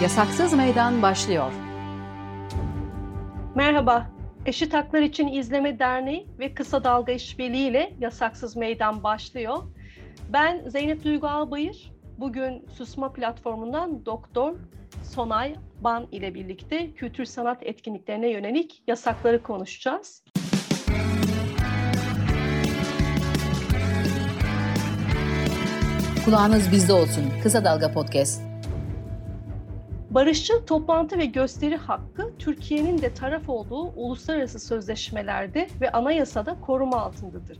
Yasaksız Meydan başlıyor. Merhaba, Eşit Haklar İçin İzleme Derneği ve Kısa Dalga İşbirliği ile Yasaksız Meydan başlıyor. Ben Zeynep Duygu Albayır. Bugün Susma platformundan Doktor Sonay Ban ile birlikte kültür sanat etkinliklerine yönelik yasakları konuşacağız. Kulağınız bizde olsun. Kısa Dalga Podcast. Barışçıl toplantı ve gösteri hakkı Türkiye'nin de taraf olduğu uluslararası sözleşmelerde ve anayasada koruma altındadır.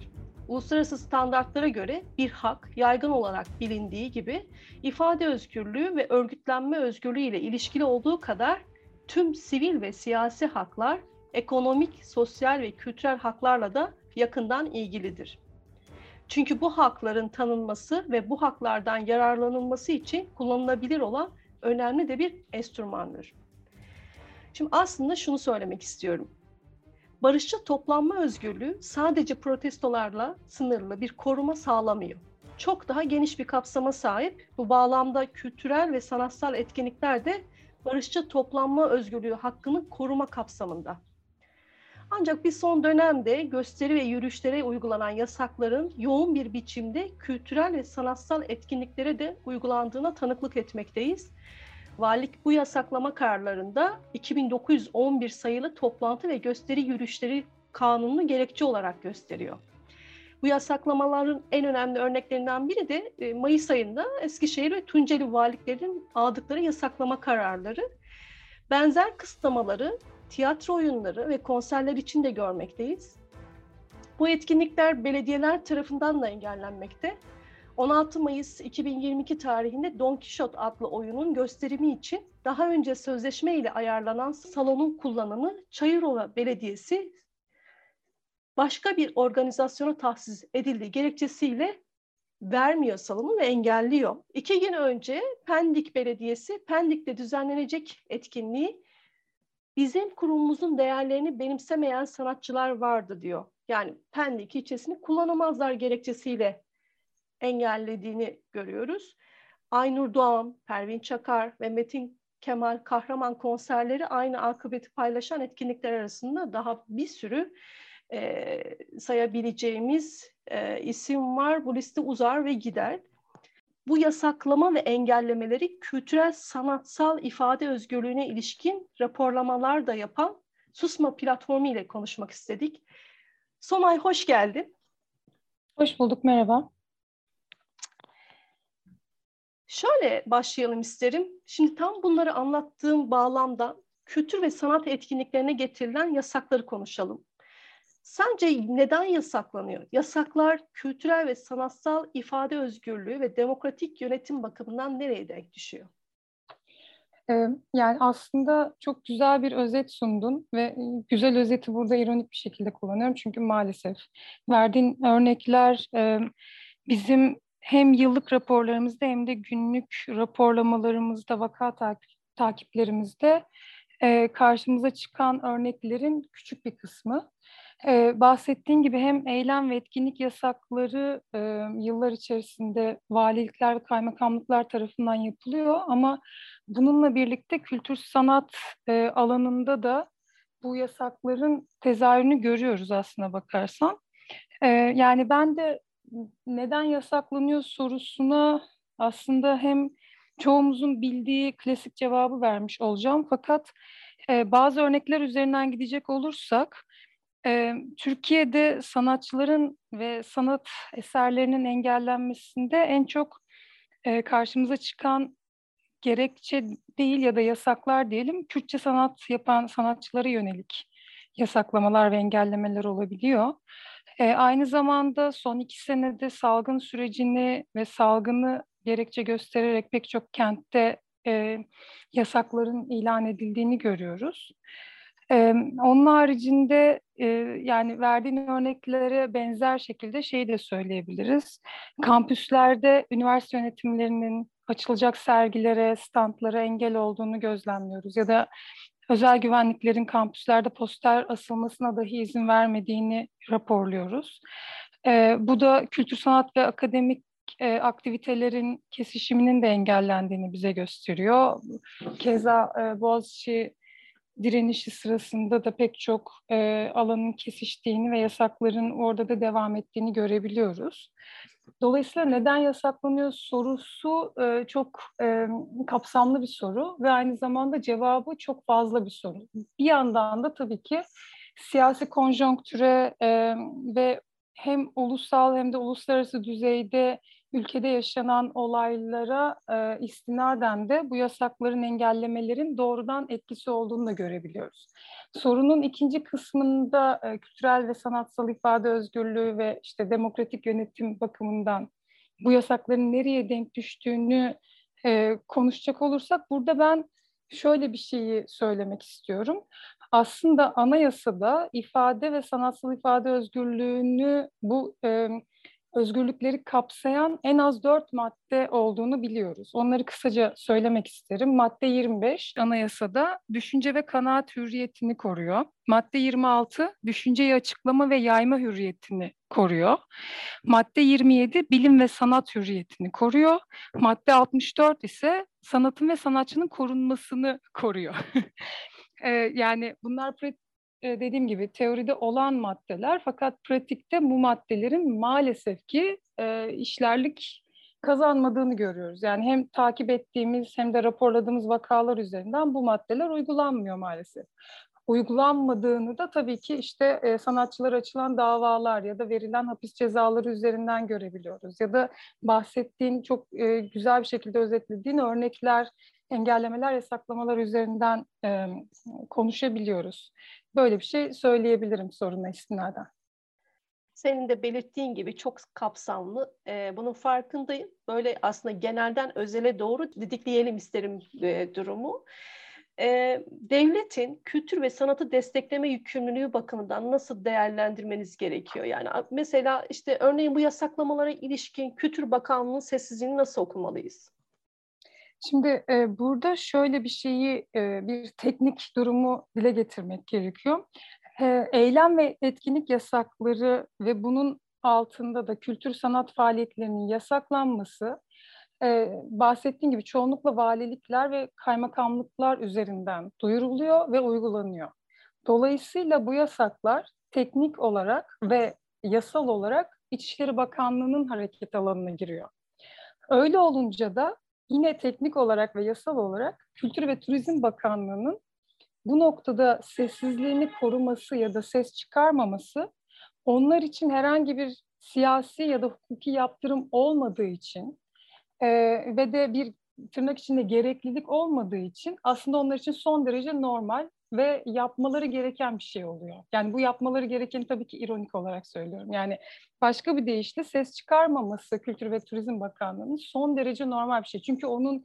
Uluslararası standartlara göre bir hak yaygın olarak bilindiği gibi ifade özgürlüğü ve örgütlenme özgürlüğü ile ilişkili olduğu kadar tüm sivil ve siyasi haklar ekonomik, sosyal ve kültürel haklarla da yakından ilgilidir. Çünkü bu hakların tanınması ve bu haklardan yararlanılması için kullanılabilir olan önemli de bir enstrümandır. Şimdi aslında şunu söylemek istiyorum. Barışçı toplanma özgürlüğü sadece protestolarla sınırlı bir koruma sağlamıyor. Çok daha geniş bir kapsama sahip. Bu bağlamda kültürel ve sanatsal etkinlikler de barışçı toplanma özgürlüğü hakkını koruma kapsamında. Ancak bir son dönemde gösteri ve yürüyüşlere uygulanan yasakların yoğun bir biçimde kültürel ve sanatsal etkinliklere de uygulandığına tanıklık etmekteyiz. Valilik bu yasaklama kararlarında 2911 sayılı toplantı ve gösteri yürüyüşleri kanununu gerekçe olarak gösteriyor. Bu yasaklamaların en önemli örneklerinden biri de e, Mayıs ayında Eskişehir ve Tunceli valiliklerin aldıkları yasaklama kararları. Benzer kısıtlamaları tiyatro oyunları ve konserler için de görmekteyiz. Bu etkinlikler belediyeler tarafından da engellenmekte. 16 Mayıs 2022 tarihinde Don Quixote adlı oyunun gösterimi için daha önce sözleşme ile ayarlanan salonun kullanımı Çayırova Belediyesi başka bir organizasyona tahsis edildiği gerekçesiyle vermiyor salonu ve engelliyor. İki gün önce Pendik Belediyesi Pendik'te düzenlenecek etkinliği bizim kurumumuzun değerlerini benimsemeyen sanatçılar vardı diyor. Yani Pendik ilçesini kullanamazlar gerekçesiyle engellediğini görüyoruz. Aynur Doğan, Pervin Çakar ve Metin Kemal Kahraman konserleri aynı akıbeti paylaşan etkinlikler arasında daha bir sürü e, sayabileceğimiz e, isim var. Bu liste uzar ve gider. Bu yasaklama ve engellemeleri kültürel sanatsal ifade özgürlüğüne ilişkin raporlamalar da yapan Susma platformu ile konuşmak istedik. Sonay hoş geldin. Hoş bulduk, merhaba. Şöyle başlayalım isterim. Şimdi tam bunları anlattığım bağlamda kültür ve sanat etkinliklerine getirilen yasakları konuşalım. Sence neden yasaklanıyor? Yasaklar kültürel ve sanatsal ifade özgürlüğü ve demokratik yönetim bakımından nereye denk düşüyor? Yani aslında çok güzel bir özet sundun ve güzel özeti burada ironik bir şekilde kullanıyorum. Çünkü maalesef verdiğin örnekler bizim hem yıllık raporlarımızda hem de günlük raporlamalarımızda, vaka takiplerimizde karşımıza çıkan örneklerin küçük bir kısmı. Ee, bahsettiğin gibi hem eylem ve etkinlik yasakları e, yıllar içerisinde valilikler ve kaymakamlıklar tarafından yapılıyor ama bununla birlikte kültür sanat e, alanında da bu yasakların tezahürünü görüyoruz aslına bakarsan. E, yani ben de neden yasaklanıyor sorusuna aslında hem çoğumuzun bildiği klasik cevabı vermiş olacağım fakat e, bazı örnekler üzerinden gidecek olursak Türkiye'de sanatçıların ve sanat eserlerinin engellenmesinde en çok karşımıza çıkan gerekçe değil ya da yasaklar diyelim, Kürtçe sanat yapan sanatçılara yönelik yasaklamalar ve engellemeler olabiliyor. Aynı zamanda son iki senede salgın sürecini ve salgını gerekçe göstererek pek çok kentte yasakların ilan edildiğini görüyoruz. Ee, onun haricinde e, yani verdiğin örneklere benzer şekilde şey de söyleyebiliriz. Kampüslerde üniversite yönetimlerinin açılacak sergilere, standlara engel olduğunu gözlemliyoruz. Ya da özel güvenliklerin kampüslerde poster asılmasına dahi izin vermediğini raporluyoruz. E, bu da kültür sanat ve akademik aktivitelerin kesişiminin de engellendiğini bize gösteriyor. Keza e, Boğaziçi direnişi sırasında da pek çok e, alanın kesiştiğini ve yasakların orada da devam ettiğini görebiliyoruz. Dolayısıyla neden yasaklanıyor sorusu e, çok e, kapsamlı bir soru ve aynı zamanda cevabı çok fazla bir soru. Bir yandan da tabii ki siyasi konjonktüre e, ve hem ulusal hem de uluslararası düzeyde ülkede yaşanan olaylara e, istinaden de bu yasakların, engellemelerin doğrudan etkisi olduğunu da görebiliyoruz. Sorunun ikinci kısmında e, kültürel ve sanatsal ifade özgürlüğü ve işte demokratik yönetim bakımından bu yasakların nereye denk düştüğünü e, konuşacak olursak burada ben şöyle bir şeyi söylemek istiyorum. Aslında anayasada ifade ve sanatsal ifade özgürlüğünü bu e, özgürlükleri kapsayan en az dört madde olduğunu biliyoruz. Onları kısaca söylemek isterim. Madde 25 anayasada düşünce ve kanaat hürriyetini koruyor. Madde 26 düşünceyi açıklama ve yayma hürriyetini koruyor. Madde 27 bilim ve sanat hürriyetini koruyor. Madde 64 ise sanatın ve sanatçının korunmasını koruyor. yani bunlar e, dediğim gibi teoride olan maddeler fakat pratikte bu maddelerin maalesef ki e, işlerlik kazanmadığını görüyoruz. Yani hem takip ettiğimiz hem de raporladığımız vakalar üzerinden bu maddeler uygulanmıyor maalesef. Uygulanmadığını da tabii ki işte e, sanatçılar açılan davalar ya da verilen hapis cezaları üzerinden görebiliyoruz. Ya da bahsettiğin çok e, güzel bir şekilde özetlediğin örnekler, engellemeler, yasaklamalar üzerinden e, konuşabiliyoruz. Böyle bir şey söyleyebilirim soruna istinaden. Senin de belirttiğin gibi çok kapsamlı. E, bunun farkındayım. Böyle aslında genelden özele doğru didikleyelim isterim e, durumu. E, devletin kültür ve sanatı destekleme yükümlülüğü bakımından nasıl değerlendirmeniz gerekiyor? Yani mesela işte örneğin bu yasaklamalara ilişkin Kültür Bakanlığı'nın sessizliğini nasıl okumalıyız? Şimdi e, burada şöyle bir şeyi, e, bir teknik durumu dile getirmek gerekiyor. E, eylem ve etkinlik yasakları ve bunun altında da kültür sanat faaliyetlerinin yasaklanması, e, bahsettiğim gibi çoğunlukla valilikler ve kaymakamlıklar üzerinden duyuruluyor ve uygulanıyor. Dolayısıyla bu yasaklar teknik olarak ve yasal olarak İçişleri Bakanlığı'nın hareket alanına giriyor. Öyle olunca da yine teknik olarak ve yasal olarak Kültür ve Turizm Bakanlığı'nın bu noktada sessizliğini koruması ya da ses çıkarmaması onlar için herhangi bir siyasi ya da hukuki yaptırım olmadığı için e, ve de bir tırnak içinde gereklilik olmadığı için aslında onlar için son derece normal ve yapmaları gereken bir şey oluyor. Yani bu yapmaları gereken tabii ki ironik olarak söylüyorum. Yani başka bir deyişle ses çıkarmaması Kültür ve Turizm Bakanlığı'nın son derece normal bir şey. Çünkü onun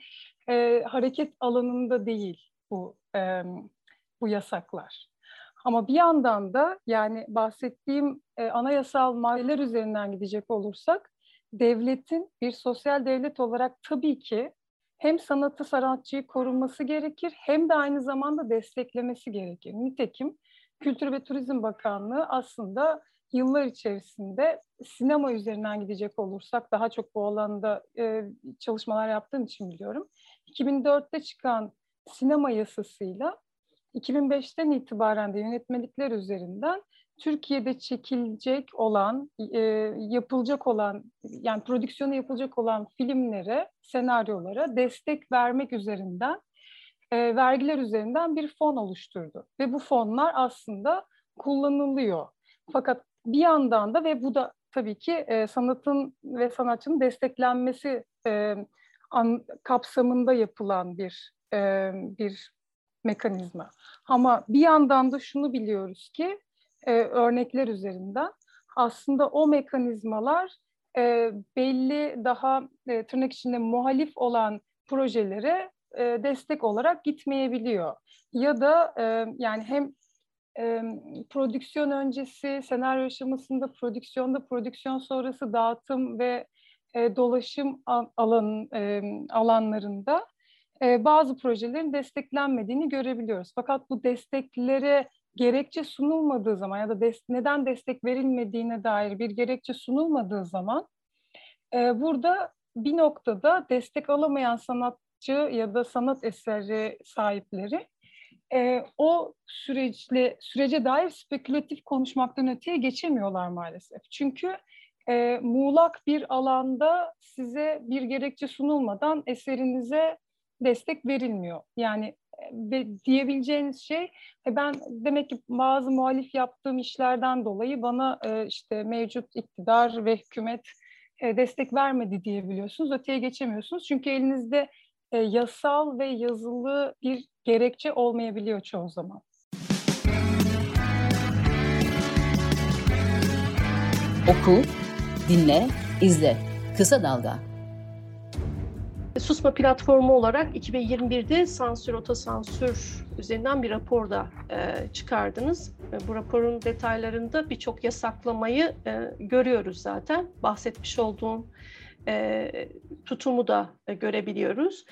e, hareket alanında değil bu e, bu yasaklar. Ama bir yandan da yani bahsettiğim e, anayasal maddeler üzerinden gidecek olursak devletin bir sosyal devlet olarak tabii ki hem sanatı sanatçıyı korunması gerekir hem de aynı zamanda desteklemesi gerekir. Nitekim Kültür ve Turizm Bakanlığı aslında yıllar içerisinde sinema üzerinden gidecek olursak daha çok bu alanda e, çalışmalar yaptığım için biliyorum. 2004'te çıkan sinema yasasıyla 2005'ten itibaren de yönetmelikler üzerinden Türkiye'de çekilecek olan, e, yapılacak olan, yani prodüksiyonu yapılacak olan filmlere, senaryolara destek vermek üzerinden, e, vergiler üzerinden bir fon oluşturdu. Ve bu fonlar aslında kullanılıyor. Fakat bir yandan da ve bu da tabii ki e, sanatın ve sanatçının desteklenmesi e, an, kapsamında yapılan bir e, bir mekanizma. Ama bir yandan da şunu biliyoruz ki e, örnekler üzerinden aslında o mekanizmalar e, belli daha e, tırnak içinde muhalif olan projelere e, destek olarak gitmeyebiliyor. Ya da e, yani hem e, prodüksiyon öncesi, senaryo aşamasında, prodüksiyonda, prodüksiyon sonrası dağıtım ve e, dolaşım alan e, alanlarında e, bazı projelerin desteklenmediğini görebiliyoruz. Fakat bu desteklere gerekçe sunulmadığı zaman ya da des neden destek verilmediğine dair bir gerekçe sunulmadığı zaman E, burada bir noktada destek alamayan sanatçı ya da sanat eseri sahipleri e, o süreçle sürece dair spekülatif konuşmaktan öteye geçemiyorlar maalesef. Çünkü e, muğlak bir alanda size bir gerekçe sunulmadan eserinize destek verilmiyor. Yani diyebileceğiniz şey e, ben demek ki bazı muhalif yaptığım işlerden dolayı bana e, işte mevcut iktidar ve hükümet e, destek vermedi diyebiliyorsunuz. Öteye geçemiyorsunuz. Çünkü elinizde yasal ve yazılı bir gerekçe olmayabiliyor çoğu zaman. Oku, dinle, izle. Kısa Dalga. Susma platformu olarak 2021'de sansür, otosansür üzerinden bir rapor da e, çıkardınız. E, bu raporun detaylarında birçok yasaklamayı e, görüyoruz zaten. Bahsetmiş olduğum e, tutumu da e, görebiliyoruz.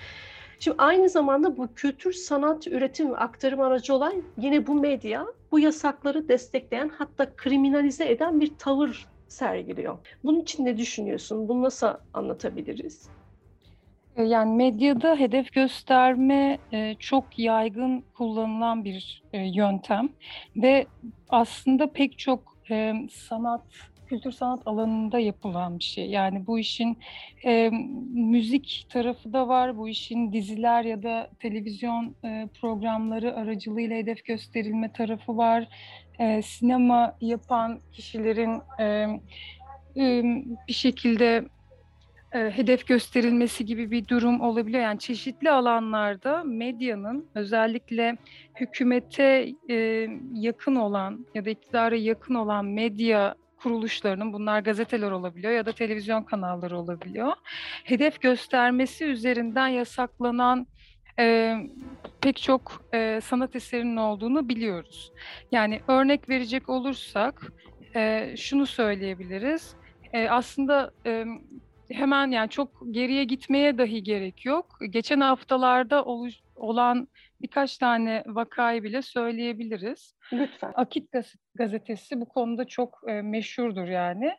Şimdi aynı zamanda bu kültür, sanat, üretim ve aktarım aracı olan yine bu medya bu yasakları destekleyen hatta kriminalize eden bir tavır sergiliyor. Bunun için ne düşünüyorsun? Bunu nasıl anlatabiliriz? E, yani medyada hedef gösterme e, çok yaygın kullanılan bir e, yöntem ve aslında pek çok sanat kültür sanat alanında yapılan bir şey. Yani bu işin müzik tarafı da var, bu işin diziler ya da televizyon programları aracılığıyla hedef gösterilme tarafı var. Sinema yapan kişilerin bir şekilde e, hedef gösterilmesi gibi bir durum olabiliyor. Yani çeşitli alanlarda medyanın özellikle hükümete e, yakın olan ya da iktidara yakın olan medya kuruluşlarının bunlar gazeteler olabiliyor ya da televizyon kanalları olabiliyor. Hedef göstermesi üzerinden yasaklanan e, pek çok e, sanat eserinin olduğunu biliyoruz. Yani örnek verecek olursak e, şunu söyleyebiliriz. E, aslında e, hemen yani çok geriye gitmeye dahi gerek yok. Geçen haftalarda oluş, olan birkaç tane vakayı bile söyleyebiliriz. Lütfen. Akit gazetesi bu konuda çok e, meşhurdur yani.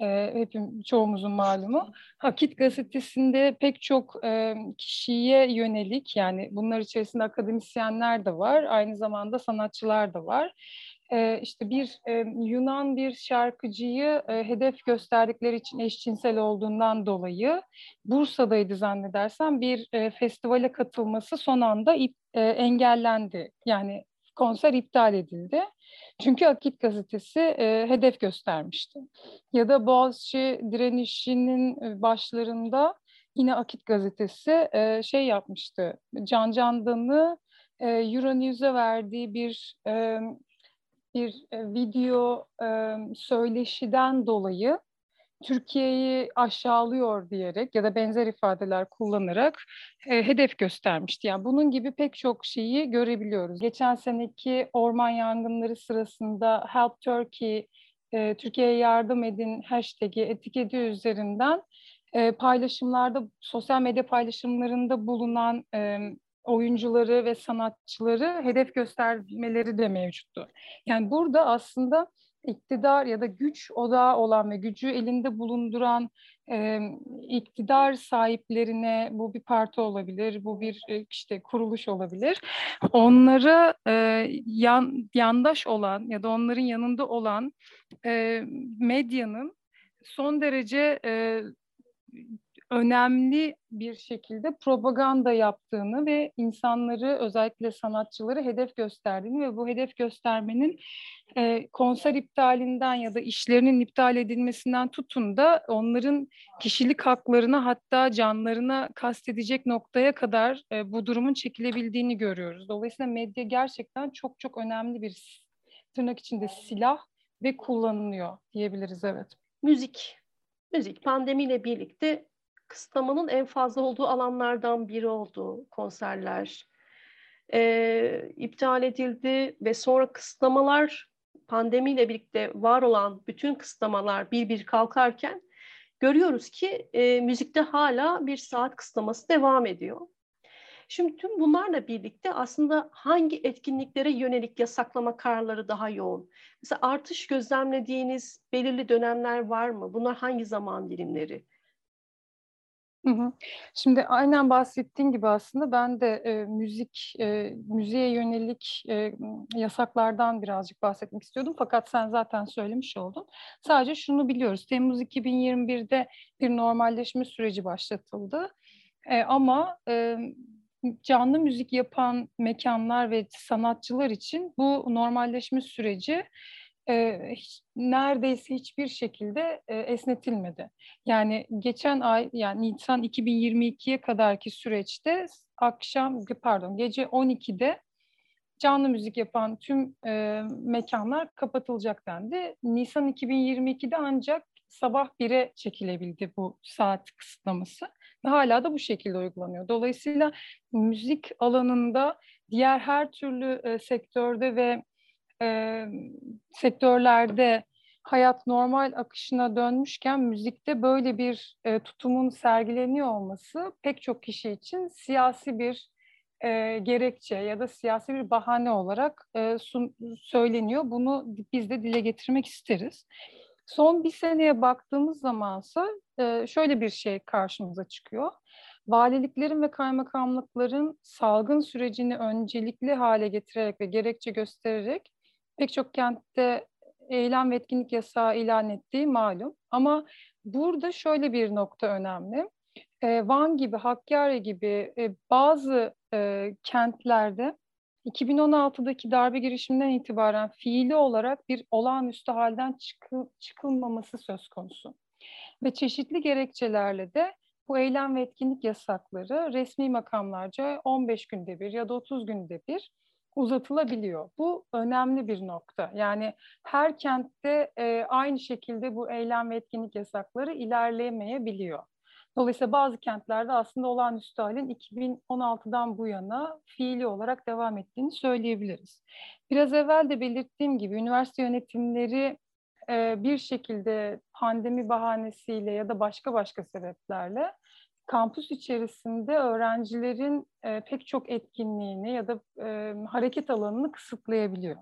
E, hepim çoğumuzun malumu. Akit gazetesinde pek çok e, kişiye yönelik yani bunlar içerisinde akademisyenler de var, aynı zamanda sanatçılar da var e, işte bir Yunan bir şarkıcıyı e, hedef gösterdikleri için eşcinsel olduğundan dolayı Bursa'daydı zannedersem bir e, festivale katılması son anda e, engellendi. Yani konser iptal edildi. Çünkü Akit gazetesi e, hedef göstermişti. Ya da Boğaziçi direnişinin başlarında yine Akit gazetesi e, şey yapmıştı. Can Candan'ı e, Euronews'e verdiği bir e, bir e, video e, söyleşiden dolayı Türkiye'yi aşağılıyor diyerek ya da benzer ifadeler kullanarak e, hedef göstermişti. Yani bunun gibi pek çok şeyi görebiliyoruz. Geçen seneki orman yangınları sırasında Help Turkey, e, Türkiye'ye yardım edin hashtag'i etiketi üzerinden e, paylaşımlarda, sosyal medya paylaşımlarında bulunan e, oyuncuları ve sanatçıları hedef göstermeleri de mevcuttu. Yani burada aslında iktidar ya da güç odağı olan ve gücü elinde bulunduran e, iktidar sahiplerine bu bir parti olabilir, bu bir e, işte kuruluş olabilir. Onlara e, yan, yandaş olan ya da onların yanında olan e, medyanın son derece e, önemli bir şekilde propaganda yaptığını ve insanları özellikle sanatçıları hedef gösterdiğini ve bu hedef göstermenin e, konser iptalinden ya da işlerinin iptal edilmesinden tutun da onların kişilik haklarına hatta canlarına kastedecek noktaya kadar e, bu durumun çekilebildiğini görüyoruz. Dolayısıyla medya gerçekten çok çok önemli bir tırnak içinde silah ve kullanılıyor diyebiliriz evet. Müzik. Müzik pandemiyle birlikte kısıtlamanın en fazla olduğu alanlardan biri oldu konserler. E, iptal edildi ve sonra kısıtlamalar pandemiyle birlikte var olan bütün kısıtlamalar bir bir kalkarken görüyoruz ki e, müzikte hala bir saat kısıtlaması devam ediyor. Şimdi tüm bunlarla birlikte aslında hangi etkinliklere yönelik yasaklama kararları daha yoğun? Mesela artış gözlemlediğiniz belirli dönemler var mı? Bunlar hangi zaman dilimleri? Hı hı. Şimdi aynen bahsettiğin gibi aslında ben de e, müzik, e, müziğe yönelik e, yasaklardan birazcık bahsetmek istiyordum. Fakat sen zaten söylemiş oldun. Sadece şunu biliyoruz. Temmuz 2021'de bir normalleşme süreci başlatıldı. E, ama e, canlı müzik yapan mekanlar ve sanatçılar için bu normalleşme süreci e, hiç, neredeyse hiçbir şekilde e, esnetilmedi. Yani geçen ay yani Nisan 2022'ye kadarki süreçte akşam pardon gece 12'de canlı müzik yapan tüm e, mekanlar kapatılacak dendi. Nisan 2022'de ancak sabah 1'e çekilebildi bu saat kısıtlaması ve hala da bu şekilde uygulanıyor. Dolayısıyla müzik alanında diğer her türlü e, sektörde ve e, sektörlerde hayat normal akışına dönmüşken müzikte böyle bir e, tutumun sergileniyor olması pek çok kişi için siyasi bir e, gerekçe ya da siyasi bir bahane olarak e, sun, söyleniyor. Bunu biz de dile getirmek isteriz. Son bir seneye baktığımız zamansa e, şöyle bir şey karşımıza çıkıyor. Valiliklerin ve kaymakamlıkların salgın sürecini öncelikli hale getirerek ve gerekçe göstererek pek çok kentte eylem ve etkinlik yasağı ilan ettiği malum. Ama burada şöyle bir nokta önemli. E, Van gibi, Hakkari gibi e, bazı e, kentlerde 2016'daki darbe girişiminden itibaren fiili olarak bir olağanüstü halden çıkı, çıkılmaması söz konusu. Ve çeşitli gerekçelerle de bu eylem ve etkinlik yasakları resmi makamlarca 15 günde bir ya da 30 günde bir uzatılabiliyor. Bu önemli bir nokta. Yani her kentte e, aynı şekilde bu eylem ve etkinlik yasakları ilerleyemeyebiliyor. Dolayısıyla bazı kentlerde aslında olağanüstü halin 2016'dan bu yana fiili olarak devam ettiğini söyleyebiliriz. Biraz evvel de belirttiğim gibi üniversite yönetimleri e, bir şekilde pandemi bahanesiyle ya da başka başka sebeplerle kampüs içerisinde öğrencilerin e, pek çok etkinliğini ya da e, hareket alanını kısıtlayabiliyor.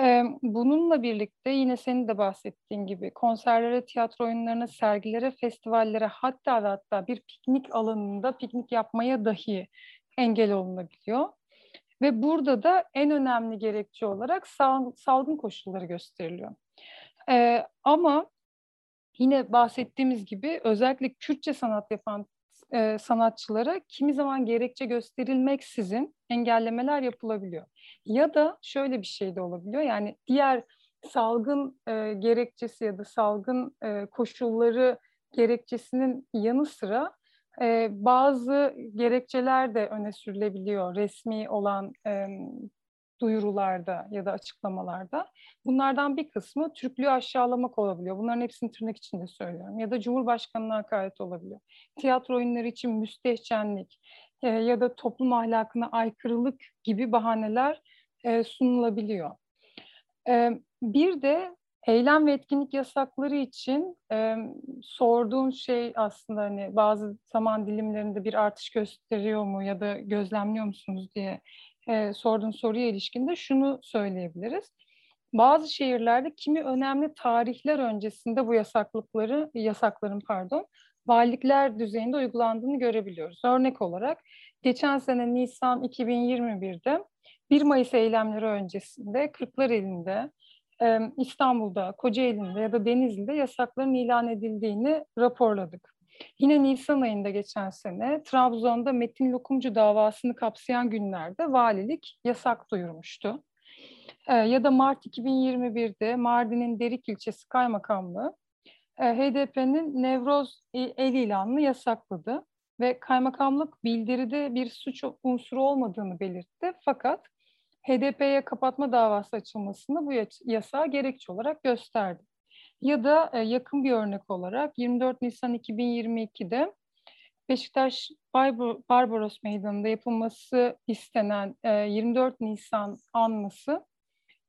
E, bununla birlikte yine senin de bahsettiğin gibi konserlere, tiyatro oyunlarına, sergilere, festivallere hatta ve hatta bir piknik alanında piknik yapmaya dahi engel olunabiliyor. Ve burada da en önemli gerekçe olarak sal, salgın koşulları gösteriliyor. Ee, ama yine bahsettiğimiz gibi özellikle Kürtçe sanat yapan e, sanatçılara kimi zaman gerekçe gösterilmeksizin engellemeler yapılabiliyor. Ya da şöyle bir şey de olabiliyor. Yani diğer salgın e, gerekçesi ya da salgın e, koşulları gerekçesinin yanı sıra e, bazı gerekçeler de öne sürülebiliyor resmi olan e, duyurularda ya da açıklamalarda. Bunlardan bir kısmı Türklüğü aşağılamak olabiliyor. Bunların hepsini tırnak içinde söylüyorum. Ya da Cumhurbaşkanı'na hakaret olabiliyor. Tiyatro oyunları için müstehcenlik e, ya da toplum ahlakına aykırılık gibi bahaneler e, sunulabiliyor. E, bir de eylem ve etkinlik yasakları için e, sorduğun şey aslında hani bazı zaman dilimlerinde bir artış gösteriyor mu ya da gözlemliyor musunuz diye e, sorduğun soruya ilişkinde şunu söyleyebiliriz. Bazı şehirlerde kimi önemli tarihler öncesinde bu yasaklıkları, yasakların pardon, valilikler düzeyinde uygulandığını görebiliyoruz. Örnek olarak geçen sene Nisan 2021'de 1 Mayıs eylemleri öncesinde Kırklareli'nde, İstanbul'da, Kocaeli'nde ya da Denizli'de yasakların ilan edildiğini raporladık. Yine Nisan ayında geçen sene Trabzon'da Metin Lokumcu davasını kapsayan günlerde valilik yasak duyurmuştu. Ee, ya da Mart 2021'de Mardin'in Derik ilçesi kaymakamlığı e, HDP'nin Nevroz el ilanını yasakladı ve kaymakamlık bildiride bir suç unsuru olmadığını belirtti. Fakat HDP'ye kapatma davası açılmasını bu yasağı gerekçe olarak gösterdi. Ya da e, yakın bir örnek olarak 24 Nisan 2022'de Beşiktaş Barbaros Meydanı'nda yapılması istenen 24 e, Nisan anması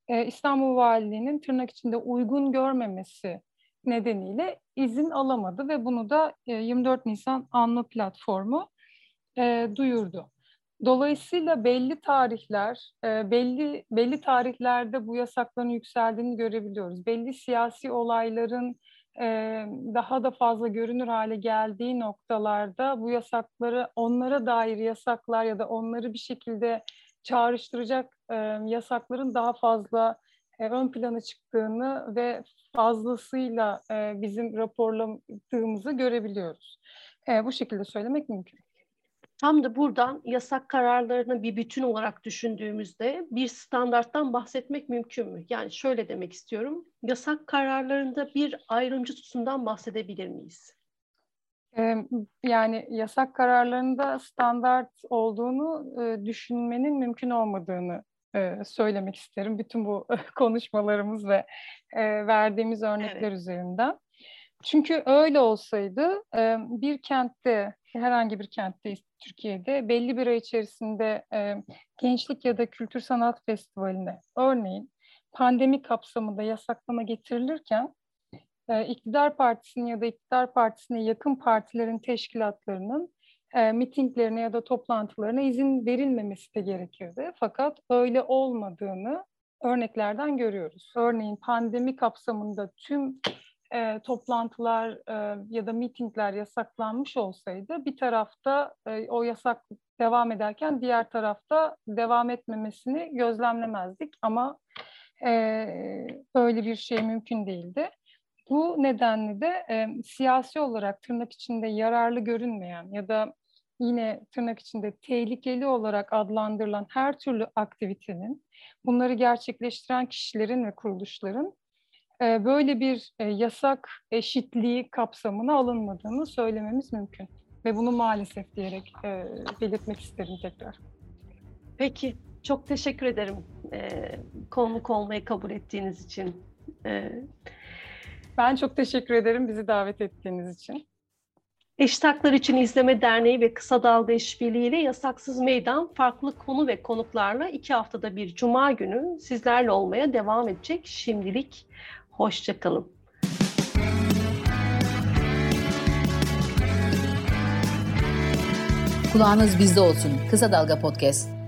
e, İstanbul Valiliği'nin tırnak içinde uygun görmemesi nedeniyle izin alamadı ve bunu da 24 Nisan anma platformu duyurdu. Dolayısıyla belli tarihler, e, belli belli tarihlerde bu yasakların yükseldiğini görebiliyoruz. Belli siyasi olayların daha da fazla görünür hale geldiği noktalarda bu yasakları onlara dair yasaklar ya da onları bir şekilde çağrıştıracak yasakların daha fazla ön plana çıktığını ve fazlasıyla bizim raporladığımızı görebiliyoruz. Bu şekilde söylemek mümkün. Tam da buradan yasak kararlarını bir bütün olarak düşündüğümüzde bir standarttan bahsetmek mümkün mü? Yani şöyle demek istiyorum. Yasak kararlarında bir ayrımcı tutumdan bahsedebilir miyiz? Yani yasak kararlarında standart olduğunu düşünmenin mümkün olmadığını söylemek isterim. Bütün bu konuşmalarımız ve verdiğimiz örnekler evet. üzerinden. Çünkü öyle olsaydı bir kentte, herhangi bir kentte Türkiye'de belli bir ay içerisinde gençlik ya da kültür sanat festivaline örneğin pandemi kapsamında yasaklama getirilirken iktidar partisinin ya da iktidar partisine yakın partilerin teşkilatlarının mitinglerine ya da toplantılarına izin verilmemesi de gerekirdi. Fakat öyle olmadığını örneklerden görüyoruz. Örneğin pandemi kapsamında tüm e, toplantılar e, ya da mitingler yasaklanmış olsaydı bir tarafta e, o yasak devam ederken diğer tarafta devam etmemesini gözlemlemezdik ama e, böyle bir şey mümkün değildi. Bu nedenle de e, siyasi olarak tırnak içinde yararlı görünmeyen ya da yine tırnak içinde tehlikeli olarak adlandırılan her türlü aktivitenin bunları gerçekleştiren kişilerin ve kuruluşların böyle bir e, yasak eşitliği kapsamına alınmadığını söylememiz mümkün. Ve bunu maalesef diyerek e, belirtmek isterim tekrar. Peki, çok teşekkür ederim konuk olmayı kabul ettiğiniz için. Ben çok teşekkür ederim bizi davet ettiğiniz için. Eşit Haklar İçin İzleme Derneği ve Kısa Dalga İşbirliği ile Yasaksız Meydan farklı konu ve konuklarla iki haftada bir cuma günü sizlerle olmaya devam edecek. Şimdilik hoşçakalın. Kulağınız bizde olsun. Kısa Dalga Podcast.